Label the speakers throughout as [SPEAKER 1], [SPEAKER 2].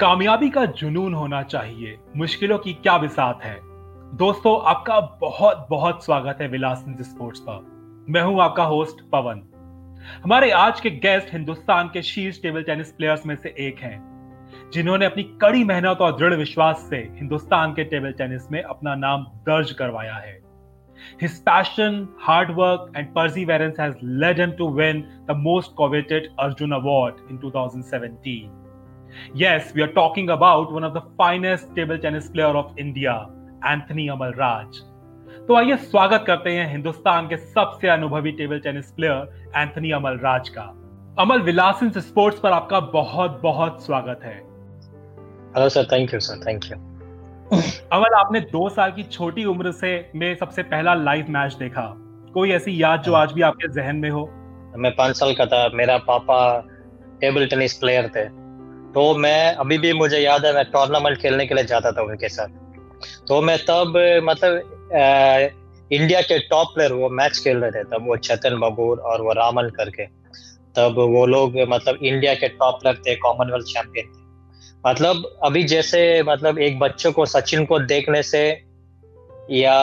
[SPEAKER 1] कामयाबी का जुनून होना चाहिए। मुश्किलों की क्या विसात है? दोस्तों आपका बहुत बहुत स्वागत है विलास स्पोर्ट्स पर। मैं हूँ आपका होस्ट पवन। हमारे आज के गेस्ट हिंदुस्तान के शीर्ष टेबल टेनिस प्लेयर्स में से एक हैं जिन्होंने अपनी कड़ी मेहनत और दृढ़ विश्वास से हिंदुस्तान के टेबल टेनिस में अपना नाम दर्ज करवाया है। His passion, hard work, and perseverance has led him to win the most coveted Arjun Award in 2017. Yes, we are talking about one of the finest table tennis player of India, Anthony Amal Raj. तो आइए स्वागत करते हैं हिंदुस्तान के सबसे अनुभवी table tennis player Anthony Amal Raj का। Amal विलासन sports पर आपका बहुत बहुत स्वागत है।
[SPEAKER 2] Hello sir thank you sir thank you
[SPEAKER 1] Amal आपने दो साल की छोटी उम्र से में सबसे पहला लाइव मैच देखा। कोई ऐसी याद जो हाँ। आज भी आपके जहन में हो?
[SPEAKER 2] मैं पाँच साल का था। मेरा पापा टेबल टेनिस प्लेयर थे। तो मैं, अभी भी मुझे याद है, मैं टूर्नामेंट खेलने के लिए जाता था उनके साथ। तो मैं तब मतलब इंडिया के टॉप प्लेयर वो मैच खेल रहे थे, तब वो चेतन बबूर और वो रामन करके। तब वो लोग मतलब इंडिया के टॉप प्लेयर थे कॉमनवेल्थ चैंपियन थे। मतलब अभी जैसे मतलब एक बच्चे को, सचिन को देखने से, या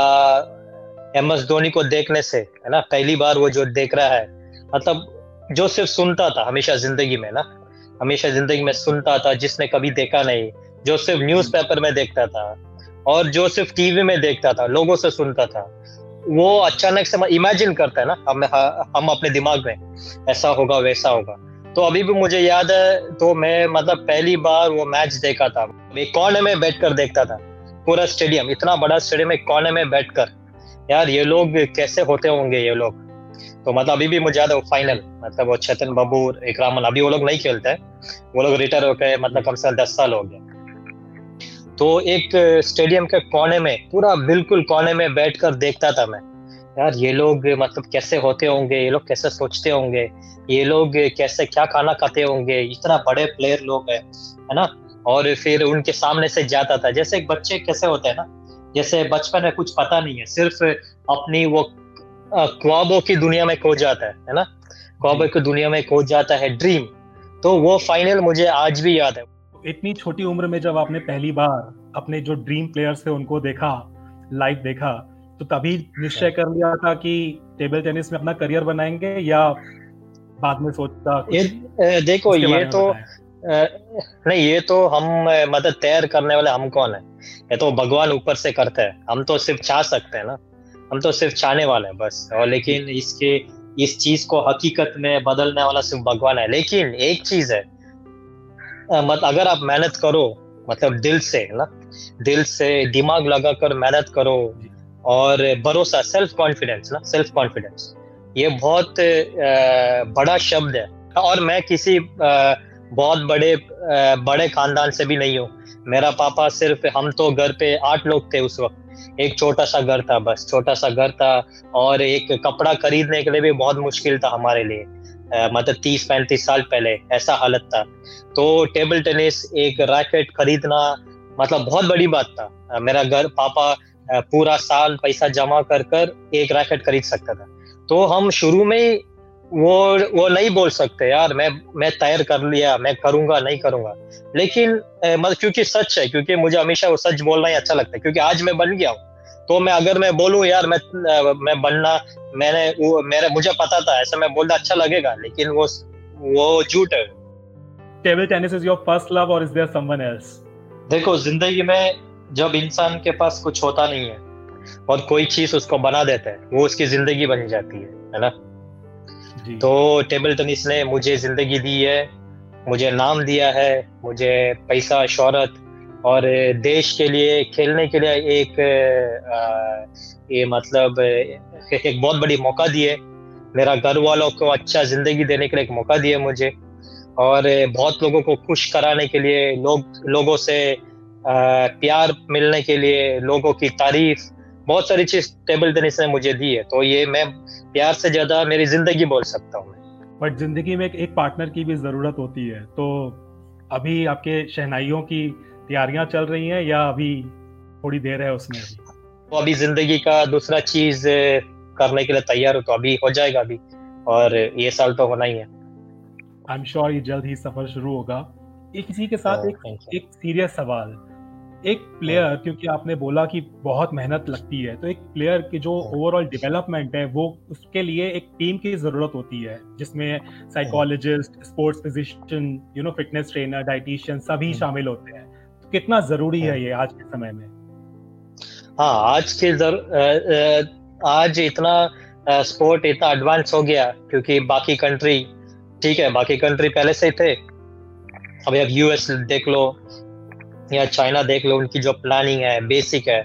[SPEAKER 2] एम एस धोनी को देखने से, है ना, पहली बार वो जो देख रहा है मतलब जो सिर्फ़ सुनता था, हमेशा ज़िंदगी में, ना हमेशा ज़िंदगी में सुनता था, जिसने कभी देखा नहीं, जो सिर्फ़ न्यूज़ पेपर में देखता था और जो सिर्फ़ टीवी में देखता था, लोगों से सुनता था। वो अचानक से इमेजिन करता है ना, हम हम अपने दिमाग में, ऐसा होगा, वैसा होगा। तो अभी भी मुझे याद है तो मैं मतलब पहली बार वो मैच देखा था। एक कोने में बैठ कर देखता था, पूरा स्टेडियम इतना बड़ा स्टेडियम एक कोने में बैठ कर यार, ये लोग कैसे होते होंगे, ये लोग? तो मतलब अभी भी मुझे याद है फाइनल मतलब वो चेतन बबूर एक रामन अभी वो लोग नहीं खेलते हैं। वो लोग रिटायर हो गए मतलब कम से कम दस साल हो गए। तो एक स्टेडियम के कोने में, पूरा बिल्कुल कोने में बैठकर देखता था मैं। यार, ये लोग मतलब कैसे होते होंगे? ये लोग कैसे सोचते होंगे? ये लोग कैसे, क्या खाना खाते होंगे? इतना बड़े प्लेयर लोग है है ना? और फिर उनके सामने से जाता था। जैसे एक बच्चे कैसे होते हैं ना? जैसे बचपन में कुछ पता नहीं है, सिर्फ़ अपनी वो ख्वाबों की दुनिया में खो जाता है है ना? ख्वाबों की दुनिया में खो जाता है ड्रीम तो वो फाइनल मुझे आज भी याद है।
[SPEAKER 1] इतनी छोटी उम्र में जब आपने पहली बार अपने जो ड्रीम प्लेयर्स थे उनको देखा लाइव देखा तो तभी निश्चय कर लिया था कि टेबल टेनिस में अपना करियर बनाएँगे या बाद में सोचता
[SPEAKER 2] ये देखो ये तो नहीं ये तो हम मतलब तैयार करने वाले हम कौन है? ये तो भगवान ऊपर से करते हैं हम तो सिर्फ़ चाह सकते हैं ना। हम तो सिर्फ़ चाहने वाले हैं बस। और लेकिन इसके, इस चीज़ को हकीकत में बदलने वाला सिर्फ़ भगवान है। लेकिन एक चीज़ है मत, अगर आप मेहनत करो मतलब दिल से ना? दिल से दिमाग लगाकर मेहनत करो और भरोसा सेल्फ कॉन्फिडेंस ना? सेल्फ कॉन्फिडेंस ये बहुत बड़ा शब्द है। और मैं किसी बहुत बड़े बड़े खानदान से भी नहीं हूँ। मेरा पापा सिर्फ़, हम तो घर पे आठ लोग थे उस वक्त। एक छोटा सा घर था बस, छोटा सा घर था और एक कपड़ा खरीदने के लिए भी बहुत मुश्किल था हमारे लिए। मतलब तीस, पैंतीस साल पहले ऐसा हालत था। तो टेबल टेनिस, एक रैकेट खरीदना मतलब बहुत बड़ी बात था। मेरा घर, पापा पूरा साल पैसा जमा कर कर एक रैकेट खरीद सकता था। तो हम शुरू में वो वो नहीं बोल सकते, यार, मैं मैं तैयार कर लिया, मैं करूँगा, नहीं करूँगा। लेकिन मतलब क्योंकि सच है, क्योंकि मुझे हमेशा वो सच बोलना ही अच्छा लगता है, क्योंकि आज मैं बन गया हूँ। तो मैं अगर मैं बोलूँ यार मैं मैं बनना मैंने वो मेरे मुझे पता था ऐसा मैं बोलता अच्छा लगेगा। लेकिन वो वो झूठ है।
[SPEAKER 1] Table tennis is your first love और इज़ देयर समवन एल्स
[SPEAKER 2] देखो ज़िंदगी में जब इंसान के पास कुछ होता नहीं है और कोई चीज़ उसको बना देता है वो उसकी ज़िंदगी बन जाती है है ना? तो टेबल टेनिस ने मुझे ज़िंदगी दी है मुझे नाम दिया है मुझे पैसा शोहरत और देश के लिए खेलने के लिए एक ये मतलब एक बहुत बड़ी मौका दिए मेरा घर वालों को अच्छा ज़िंदगी देने के लिए एक मौका दिया मुझे। और बहुत लोगों को खुश कराने के लिए लोग लोगों से प्यार मिलने के लिए लोगों की तारीफ़ बहुत सारी चीज़ टेबल टेनिस ने मुझे दी है। तो ये मैं प्यार से ज़्यादा मेरी ज़िंदगी बोल सकता हूँ
[SPEAKER 1] बट ज़िंदगी में एक, एक पार्टनर की भी ज़रूरत होती है। तो अभी आपके शहनाइयों की तैयारियाँ चल रही हैं या अभी थोड़ी देर है उसमें? अभी
[SPEAKER 2] तो अभी ज़िंदगी का दूसरा चीज़ करने के लिए तैयार हो तो अभी हो जाएगा अभी। और ये साल तो होना ही है।
[SPEAKER 1] आई एम श्योर ये जल्द ही सफ़र शुरू होगा। एक इसी के साथ एक एक सीरियस सवाल। एक प्लेयर। क्योंकि आपने बोला कि बहुत मेहनत लगती है तो एक प्लेयर की जो ओवरऑल। डेवलपमेंट है वो उसके लिए एक टीम की ज़रूरत होती है जिसमें psychologist sports physician you know fitness trainer dietitian सभी। शामिल होते हैं। कितना ज़रूरी है ये आज के समय में?
[SPEAKER 2] हाँ आज के जर, आज इतना स्पोर्ट इतना एडवांस हो गया क्योंकि बाकी कंट्री ठीक है बाकी कंट्री पहले से थे। अभी अब यूएस देख लो या चाइना देख लो उनकी जो प्लानिंग है बेसिक है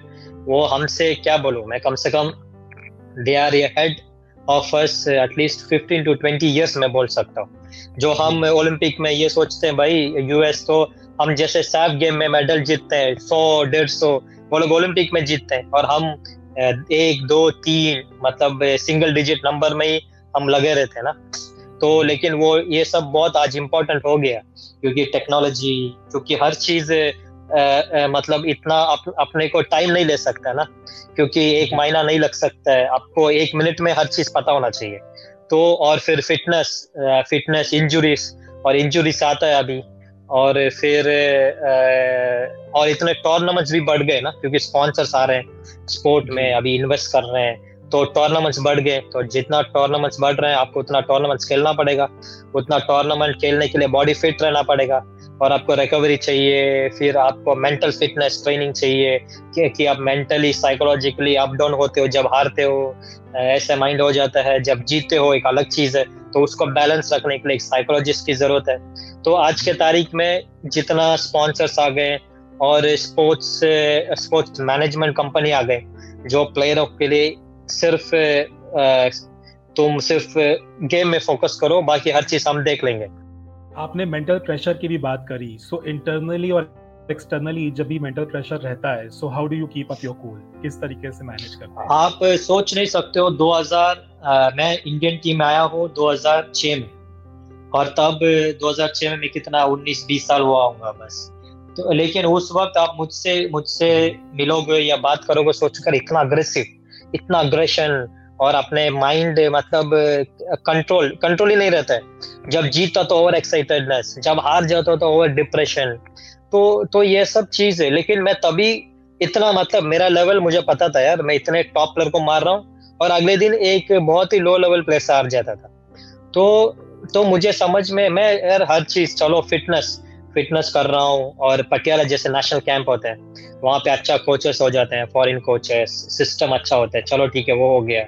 [SPEAKER 2] वो हमसे क्या बोलूँ मैं कम से कम they are head of us at least fifteen to twenty years में बोल सकता हूँ। जो हम ओलंपिक में ये सोचते हैं भाई यूएस तो हम जैसे सैफ गेम में मेडल जीतते हैं सौ डेढ़ सौ वो लोग ओलंपिक में जीतते हैं और हम एक दो तीन मतलब सिंगल डिजिट नंबर में ही हम लगे रहते हैं ना। तो लेकिन वो ये सब बहुत आज इम्पोर्टेंट हो गया क्योंकि टेक्नोलॉजी क्योंकि हर चीज़ मतलब इतना अप, अपने को टाइम नहीं ले सकता ना क्योंकि एक महीना नहीं लग सकता है आपको एक मिनट में हर चीज़ पता होना चाहिए। तो और फिर फिटनेस फिटनेस इंजुरीज और इंजुरीज आता है अभी। और फिर और इतने टूर्नामेंट्स भी बढ़ गए ना क्योंकि स्पॉन्सर्स आ रहे हैं स्पोर्ट में अभी इन्वेस्ट कर रहे हैं तो टूर्नामेंट्स बढ़ गए तो जितना टूर्नामेंट्स बढ़ रहे हैं आपको उतना टूर्नामेंट्स खेलना पड़ेगा उतना टूर्नामेंट खेलने के लिए बॉडी फिट रहना पड़ेगा और आपको रिकवरी चाहिए फिर आपको मेंटल फिटनेस ट्रेनिंग चाहिए कि, कि आप मेंटली साइकोलॉजिकली अप डाउन होते हो जब हारते हो ऐसा माइंड हो जाता है जब जीते हो एक अलग चीज़ है तो उसको बैलेंस रखने के लिए एक साइकोलॉजिस्ट की ज़रूरत है। तो आज के तारीख में जितना स्पॉन्सर्स आ गए और स्पोर्ट्स स्पोर्ट्स मैनेजमेंट कंपनी आ गए जो प्लेयरों के लिए सिर्फ़ तुम सिर्फ़ गेम में फोकस करो बाकी हर चीज़ हम देख लेंगे।
[SPEAKER 1] आपने मेंटल प्रेशर की भी बात करी सो so, इंटरनली और एक्सटर्नली जब भी मेंटल प्रेशर रहता है so how do you keep up your cool किस तरीके से मैनेज करते हैं?
[SPEAKER 2] आप सोच नहीं सकते हो 2000 आ, मैं इंडियन टीम में आया हूँ 2006 में। और तब 2006 में मैं कितना 19 20 साल हुआ हूँ बस। तो लेकिन उस वक्त आप मुझसे मुझसे मिलोगे या बात करोगे सोचकर इतना अग्रेसिव इतना अग्रेशन और अपने माइंड मतलब कंट्रोल कंट्रोल ही नहीं रहता है। जब जीता तो ओवर एक्साइटेडनेस जब हार जाता तो ओवर डिप्रेशन तो तो ये सब चीज़ है, लेकिन मैं तभी इतना मतलब मेरा लेवल मुझे पता था यार, मैं इतने टॉप प्लेयर को मार रहा हूँ और अगले दिन एक बहुत ही लो लेवल प्लेयर से हार जाता था। तो तो मुझे समझ में, मैं यार हर चीज़, चलो फिटनेस फिटनेस कर रहा हूँ और पटियाला जैसे नेशनल कैंप होते हैं, वहाँ पे अच्छा कोचेस हो जाते हैं फॉरेन कोचेस सिस्टम अच्छा होता है। चलो ठीक है, वो हो गया।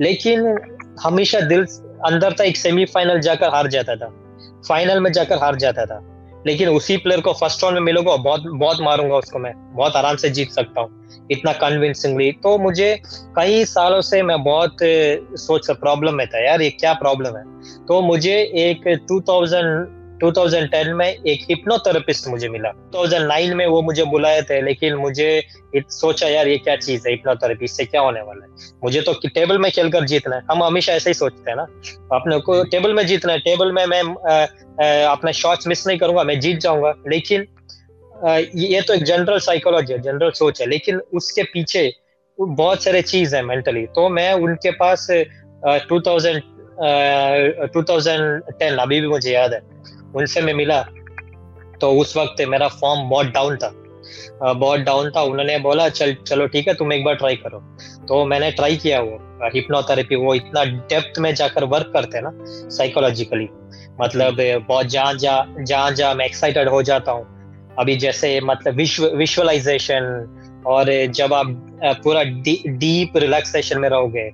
[SPEAKER 2] लेकिन हमेशा दिल अंदर था, एक सेमीफाइनल जाकर हार जाता था। फाइनल में जाकर हार जाता था। लेकिन उसी प्लेयर को फ़र्स्ट राउंड में मिलोगे, बहुत बहुत मारूँगा उसको मैं। बहुत आराम से जीत सकता हूँ। इतना कन्विंसिंगली तो मुझे कई सालों से मैं बहुत, सोच प्रॉब्लम में था, यार, ये क्या प्रॉब्लम है? तो मुझे एक 2000 2010 में एक हिप्नोथेरेपिस्ट मुझे मिला। 2009 में वो मुझे बुलाए थे, लेकिन मुझे सोचा, यार, ये क्या चीज़ है? हिप्नोथेरेपी इससे क्या होने वाला है? मुझे तो टेबल में खेलकर जीतना है। हम हमेशा ऐसे ही सोचते हैं ना। अपने को टेबल में जीतना है। टेबल में मैं अपने शॉट्स मिस नहीं करूँगा, मैं जीत जाऊँगा। लेकिन ये तो एक जनरल साइकोलॉजी है जनरल सोच है। लेकिन उसके पीछे बहुत सारे चीज़ है मेंटली तो मैं उनके पास two thousand two thousand ten अभी भी मुझे याद है। उनसे मैं मिला। तो उस वक्त मेरा फॉर्म बहुत डाउन था। बहुत डाउन था। उन्होंने बोला चल चलो ठीक है तुम एक बार ट्राई करो। तो मैंने ट्राई किया वो हिप्नोथेरेपी वो इतना डेप्थ में जाकर वर्क करते हैं ना साइकोलॉजिकली मतलब बहुत जहाँ जहाँ जहाँ जहाँ मैं एक्साइटेड हो जाता हूँ। अभी जैसे मतलब विश्व विजुअलाइजेशन और जब आप पूरा डी, डीप रिलैक्सेशन में रहोगे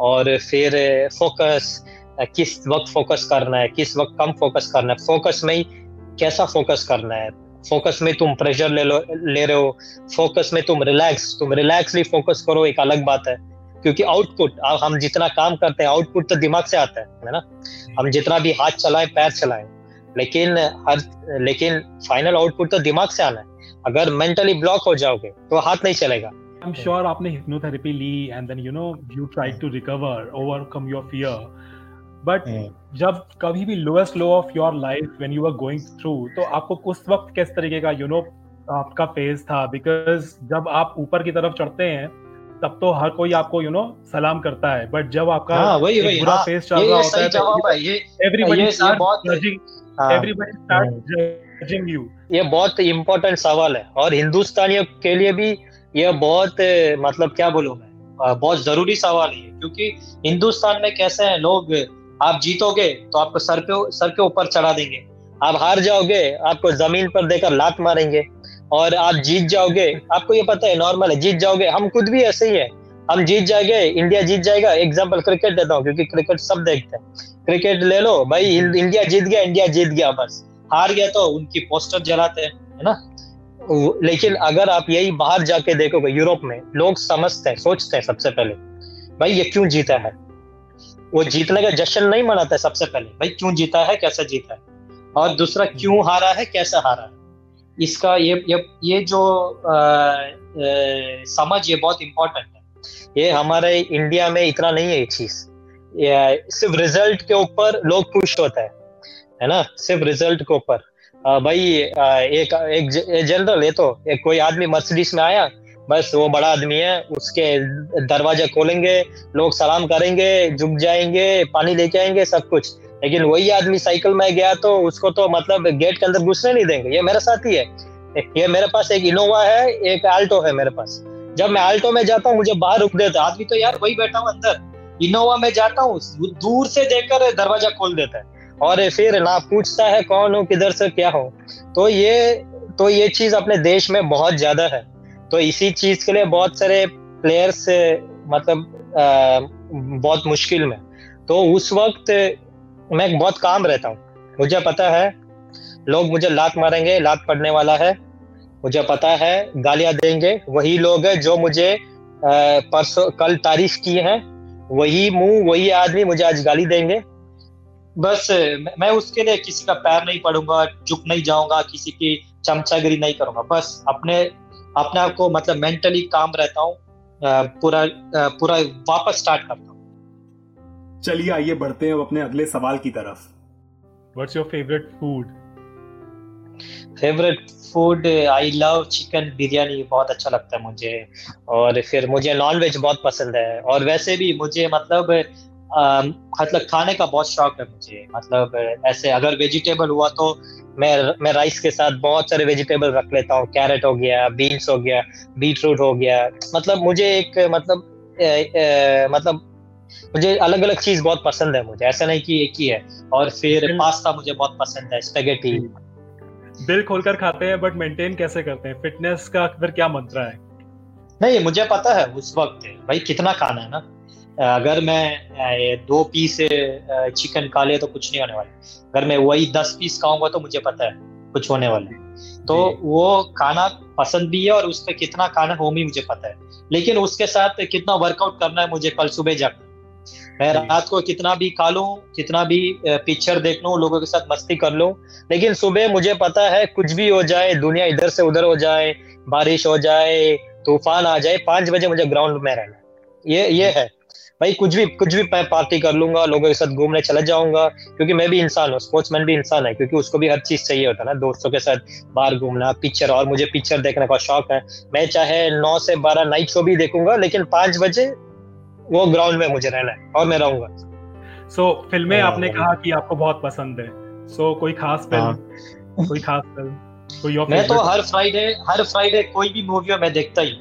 [SPEAKER 2] और फिर फोकस किस वक्त फोकस करना है किस वक्त कम फोकस करना है। फोकस में ही कैसा फोकस करना है? फोकस में तुम प्रेशर ले लो ले रहे हो। फोकस में तुम रिलैक्स तुम रिलैक्सली फोकस करो एक अलग बात है। क्योंकि आउटपुट हम जितना काम करते हैं आउटपुट तो दिमाग से आता है है ना? हम जितना भी हाथ चलाएँ पैर चलाएँ लेकिन हर लेकिन फाइनल आउटपुट तो दिमाग से आना है। अगर मेंटली ब्लॉक हो जाओगे तो हाथ नहीं चलेगा।
[SPEAKER 1] आई एम श्योर आपने hypnotherapy Lee and then you know you try to recover overcome your fear but. जब कभी भी lowest low of your life when you are going through तो आपको उस वक्त किस तरीके का यू नो आपका फ़ेज़ था? बिकॉज़ जब आप ऊपर की तरफ़ चढ़ते हैं तब तो हर कोई आपको यू नो सलाम करता है। बट जब आपका
[SPEAKER 2] हाँ, वही, वही, बुरा फ़ेज़ हाँ, चल रहा होता है एवरीबॉडी
[SPEAKER 1] एवरीबॉडी स्टार्ट
[SPEAKER 2] ये बहुत इम्पोर्टेंट सवाल है। और हिंदुस्तानियों के लिए भी ये बहुत मतलब क्या बोलूँ मैं बहुत ज़रूरी सवाल है क्योंकि हिंदुस्तान में कैसे हैं लोग आप जीतोगे तो आपको सर पे, सर के ऊपर चढ़ा देंगे। आप हार जाओगे, आपको ज़मीन पर देकर लात मारेंगे। और आप जीत जाओगे, आपको ये पता है नॉर्मल है, जीत जाओगे। हम खुद भी ऐसे ही है। हम जीत जाएँगे इंडिया जीत जाएगा। एग्ज़ाम्पल क्रिकेट देता हूँ, क्योंकि क्रिकेट सब देखते हैं। क्रिकेट ले लो, भाई इंडिया जीत गया इंडिया जीत गया, बस। हार गया तो उनकी पोस्टर जलाते हैं, है ना? लेकिन अगर आप यही बाहर जाके देखोगे यूरोप में, लोग समझते हैं, सोचते हैं सबसे पहले, भाई, ये क्यों जीता है? वो जीतने का जश्न नहीं मनाता सबसे पहले। भाई क्यों जीता है कैसे जीता है? और दूसरा क्यों हारा है कैसे हारा है? इसका ये ये ये जो आ, आ, समझ ये बहुत इम्पोर्टेंट है। ये हमारे इंडिया में इतना नहीं है ये चीज़। सिर्फ़ रिज़ल्ट के ऊपर लोग खुश होता है है ना? सिर्फ़ रिज़ल्ट के ऊपर। भाई एक एक जनरल है तो एक कोई आदमी मर्सिडीज में आया बस वो बड़ा आदमी है, उसके दरवाज़ा खोलेंगे, लोग सलाम करेंगे, झुक जाएँगे, पानी लेके आएँगे, सब कुछ। लेकिन वही आदमी साइकिल में गया तो उसको तो मतलब गेट के अंदर घुसने नहीं देंगे। ये मेरे साथ ही। है ये मेरे पास एक इनोवा है, एक आल्टो है मेरे पास। जब मैं आल्टो में जाता हूँ, मुझे बाहर रुक देता आदमी तो यार वही बैठा हूँ अंदर। इनोवा में जाता हूँ दूर से देखकर दरवाज़ा खोल देता है। और फिर ना पूछता है कौन हो, किधर से, क्या हो। तो ये तो ये चीज़ अपने देश में बहुत ज़्यादा है। तो इसी चीज़ के लिए बहुत सारे प्लेयर्स मतलब आ, बहुत मुश्किल में। तो उस वक्त मैं बहुत काम रहता हूँ। मुझे पता है लोग मुझे लात मारेंगे लात पड़ने वाला है। मुझे पता है गालियाँ देंगे। वही लोग हैं जो मुझे परसों कल तारीफ़ किए हैं। वही मुँह वही आदमी मुझे आज गाली देंगे। बस मैं उसके लिए किसी का पैर नहीं पड़ूँगा चुप नहीं जाऊँगा किसी की चमचागिरी नहीं करूँगा। बस अपने अपने आप को मतलब मेंटली काम रहता हूँ पूरा पूरा वापस स्टार्ट करता हूँ।
[SPEAKER 1] चलिए आइए बढ़ते हैं अपने अगले सवाल की तरफ़। What's your favourite food
[SPEAKER 2] favourite food I love chicken biryani बहुत अच्छा लगता है मुझे। और फिर मुझे नॉन वेज बहुत पसंद है। और वैसे भी मुझे मतलब मतलब खाने का बहुत शौक है मुझे। मतलब ऐसे अगर वेजिटेबल हुआ तो मैं मैं राइस के साथ बहुत सारे वेजिटेबल रख लेता हूँ। कैरेट हो गया बीन्स हो गया बीट रूट हो गया। मतलब मुझे एक मतलब ए, ए, मतलब मुझे अलग अलग चीज़ बहुत पसंद है मुझे। ऐसा नहीं कि एक ही है। और फिर पास्ता मुझे बहुत पसंद है स्पेगेटी
[SPEAKER 1] दिल खोलकर खाते हैं बट मेंटेन कैसे करते हैं? फिटनेस का फिर क्या मंत्र है?
[SPEAKER 2] नहीं मुझे पता है उस वक्त भाई कितना खाना है ना। अगर मैं दो पीस चिकन खा ले तो कुछ नहीं होने वाला। अगर मैं वही दस पीस खाऊँगा तो मुझे पता है कुछ होने वाला है। तो वो खाना पसंद भी है और उस पर कितना खाना हो भी मुझे पता है। लेकिन उसके साथ कितना वर्कआउट करना है मुझे कल सुबह जाकर मैं रात को कितना भी खा लूँ कितना भी पिक्चर देख लूँ लोगों के साथ मस्ती कर लूँ लेकिन सुबह मुझे पता है कुछ भी हो जाए दुनिया इधर से उधर हो जाए बारिश हो जाए तूफ़ान आ जाए पाँच बजे मुझे ग्राउंड में रहना ये ये है। भाई कुछ भी कुछ भी मैं पार्टी कर लूँगा लोगों के साथ घूमने चला जाऊँगा क्योंकि मैं भी इंसान हूँ स्पोर्ट्समैन भी इंसान है क्योंकि उसको भी हर चीज़ चाहिए होता है ना दोस्तों के साथ बाहर घूमना पिक्चर और मुझे पिक्चर देखने का शौक है। मैं चाहे नौ से बारह नाइट शो भी देखूँगा लेकिन पाँच बजे वो ग्राउंड में मुझे रहना है और मैं रहूँगा।
[SPEAKER 1] सो so, फ़िल्में हाँ, आपने। कहा कि आपको बहुत पसंद है। सो so, कोई खास फ़िल्म हाँ। कोई खास फ़िल्म
[SPEAKER 2] कोई मैं तो हर फ्राइडे हर फ्राइडे कोई भी मूवी मैं देखता ही।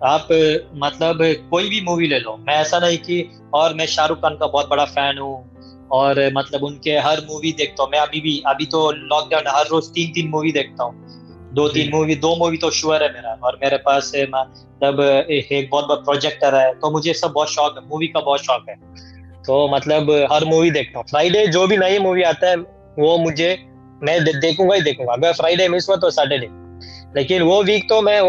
[SPEAKER 2] आप मतलब कोई भी मूवी ले लो। मैं ऐसा नहीं कि और मैं शाहरुख खान का बहुत बड़ा फ़ैन हूँ और मतलब उनके हर मूवी देखता हूँ। मैं अभी भी अभी तो लॉकडाउन हर रोज तीन तीन मूवी देखता हूँ। दो तीन मूवी दो मूवी तो श्योर है मेरा और मेरे पास मतलब एक बहुत बड़ा प्रोजेक्टर है तो मुझे सब बहुत शौक है मूवी का बहुत शौक है। तो मतलब हर मूवी देखता हूँ। फ्राइडे जो भी नई मूवी आता है वो मुझे मैं देखूँगा ही देखूँगा। अगर फ्राइडे मिस हुआ तो सैटरडे लेकिन वो वीक तो मैं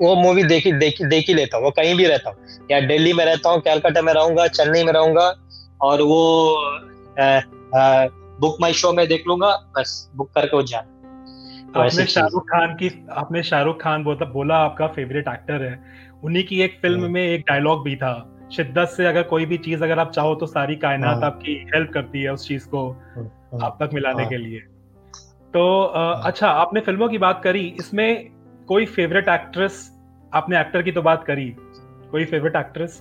[SPEAKER 2] वो मूवी देखी देखी देख ही लेता हूँ वो कहीं भी रहता हूँ या दिल्ली में रहता हूँ कैलकाटा में रहूँगा चेन्नई में रहूँगा और वो बुक माई शो में देख लूँगा बस बुक करके वो जाना
[SPEAKER 1] तो आपने शाहरुख खान की आपने शाहरुख खान बोला बोला आपका फेवरेट एक्टर है उन्हीं की एक फ़िल्म हम्म। में एक डायलॉग भी था शिद्दत से अगर कोई भी चीज़ अगर आप चाहो तो सारी कायनात हाँ। आपकी हेल्प करती है उस चीज़ को हाँ, हाँ। आप तक मिलाने के लिए तो अच्छा आपने फ़िल्मों की बात करी इसमें कोई फेवरेट एक्ट्रेस आपने एक्टर की तो बात करी। कोई फेवरेट एक्ट्रेस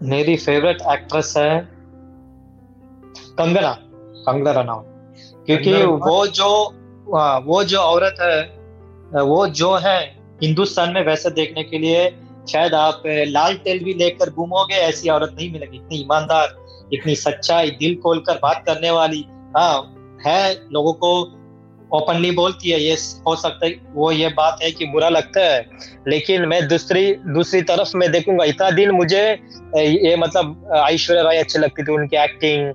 [SPEAKER 2] मेरी फेवरेट एक्ट्रेस है कंगना। कंगना रनावत क्योंकि वो जो वो जो औरत है वो जो है हिंदुस्तान में वैसे देखने के लिए शायद आप लाल तेल भी लेकर घूमोगे ऐसी औरत नहीं मिलेगी। इतनी ईमानदार इतनी सच्चाई दिल खोल कर बात करने वाली हाँ है लोगों को ओपनली बोलती है ये हो सकता है वो ये बात है कि बुरा लगता है लेकिन मैं दूसरी दूसरी तरफ़ में देखूँगा इतना दिन मुझे ये मतलब ऐश्वर्या राय अच्छी लगती थी उनकी एक्टिंग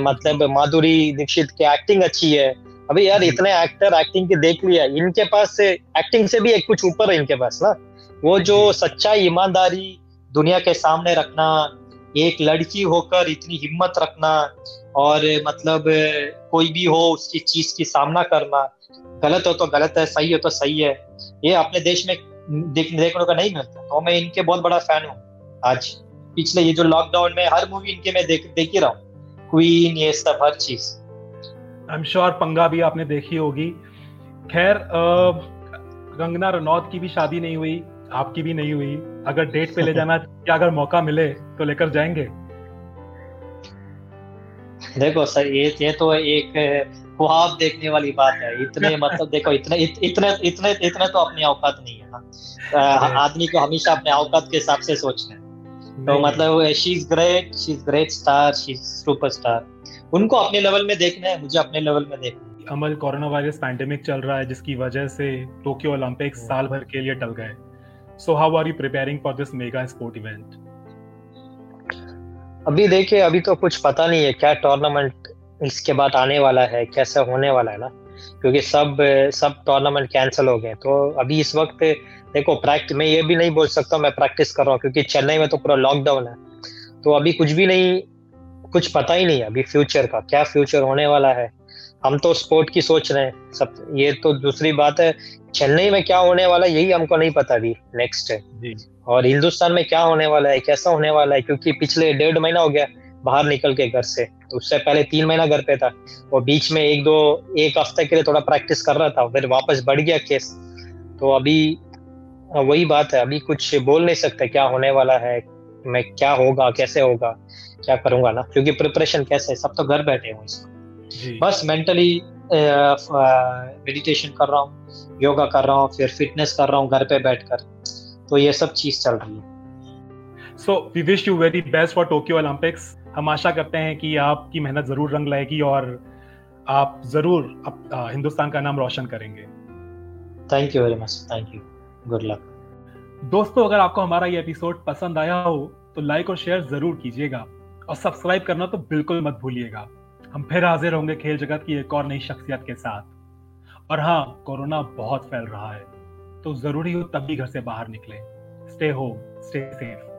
[SPEAKER 2] मतलब माधुरी दीक्षित की एक्टिंग अच्छी है। अभी यार इतने एक्टर एक्टिंग की देख लिया इनके पास से एक्टिंग से भी एक कुछ ऊपर है इनके पास ना। वो जो। सच्चाई ईमानदारी दुनिया के सामने रखना एक लड़की होकर इतनी हिम्मत रखना और मतलब कोई भी हो उसकी चीज़ की सामना करना। गलत हो तो गलत है सही हो तो सही है। ये अपने देश में देख, देखने का नहीं मिलता। तो मैं इनके बहुत बड़ा फ़ैन हूँ आज। पिछले ये जो लॉकडाउन में हर मूवी इनके मैं देख देख ही रहा। हूँ क्वीन ये सब हर चीज़।
[SPEAKER 1] आई एम श्योर पंगा भी आपने देखी होगी। खैर कंगना रनौत की भी शादी नहीं हुई आपकी भी नहीं हुई। अगर डेट पे ले जाना क्या अगर मौका मिले तो लेकर जाएँगे?
[SPEAKER 2] देखो सर ये ये तो एक ख्वाब देखने वाली बात है। इतने मतलब देखो इतने इत, इतने इतने इतने तो अपनी औकात नहीं है ना। आदमी को हमेशा अपने औकात के हिसाब से सोचना है। तो मतलब she is great she is great star she is super star उनको अपने लेवल में देखना है मुझे अपने लेवल में देखना है।
[SPEAKER 1] अमल कोरोना वायरस पैंडेमिक चल रहा है जिसकी वजह से टोक्यो ओलंपिक्स हाँ। साल भर के लिए टल गए। So how are you preparing for this mega sport event
[SPEAKER 2] अभी देखिए, अभी तो कुछ पता नहीं है क्या टूर्नामेंट इसके बाद आने वाला है, कैसे होने वाला है ना? क्योंकि सब सब टूर्नामेंट कैंसिल हो गए तो अभी इस वक्त देखो प्रैक्टिस मैं ये भी नहीं बोल सकता, मैं प्रैक्टिस कर रहा हूँ, क्योंकि चेन्नई में तो पूरा लॉकडाउन है। तो अभी कुछ भी नहीं, कुछ पता ही नहीं है अभी फ्यूचर का, क्या फ्यूचर होने वाला है। हम तो स्पोर्ट की सोच रहे हैं, सब, ये तो दूसरी बात है चेन्नई में क्या होने वाला है यही हमको नहीं पता अभी नेक्स्ट है। और हिंदुस्तान में क्या होने वाला है कैसा होने वाला है क्योंकि पिछले डेढ़ महीना हो गया बाहर निकल के घर से तो उससे पहले तीन महीना घर पे था और बीच में एक दो एक हफ़्ते के लिए थोड़ा प्रैक्टिस कर रहा था फिर वापस बढ़ गया केस तो अभी वही बात है अभी कुछ बोल नहीं सकते क्या होने वाला है मैं क्या होगा कैसे होगा क्या करूँगा ना क्योंकि प्रिपरेशन कैसे है सब तो घर बैठे हूँ इसको बस मेंटली मेडिटेशन कर रहा हूँ योगा कर रहा हूँ फिर फिटनेस कर रहा हूँ घर पे बैठकर तो ये सब चीज़ चल रही है।
[SPEAKER 1] So we wish you very best for Tokyo Olympics हम आशा करते हैं कि आपकी मेहनत ज़रूर रंग लाएगी और आप ज़रूर आप, आ, हिंदुस्तान का नाम रोशन करेंगे।
[SPEAKER 2] Thank you very much thank you good luck
[SPEAKER 1] दोस्तों अगर आपको हमारा ये एपिसोड पसंद आया हो तो लाइक और शेयर ज़रूर कीजिएगा और सब्सक्राइब करना तो बिल्कुल मत भूलिएगा। हम फिर हाजिर होंगे खेल जगत की एक और नई शख्सियत के साथ। और हाँ कोरोना बहुत फैल रहा है तो ज़रूरी हो तब भी घर से बाहर निकले। Stay home stay safe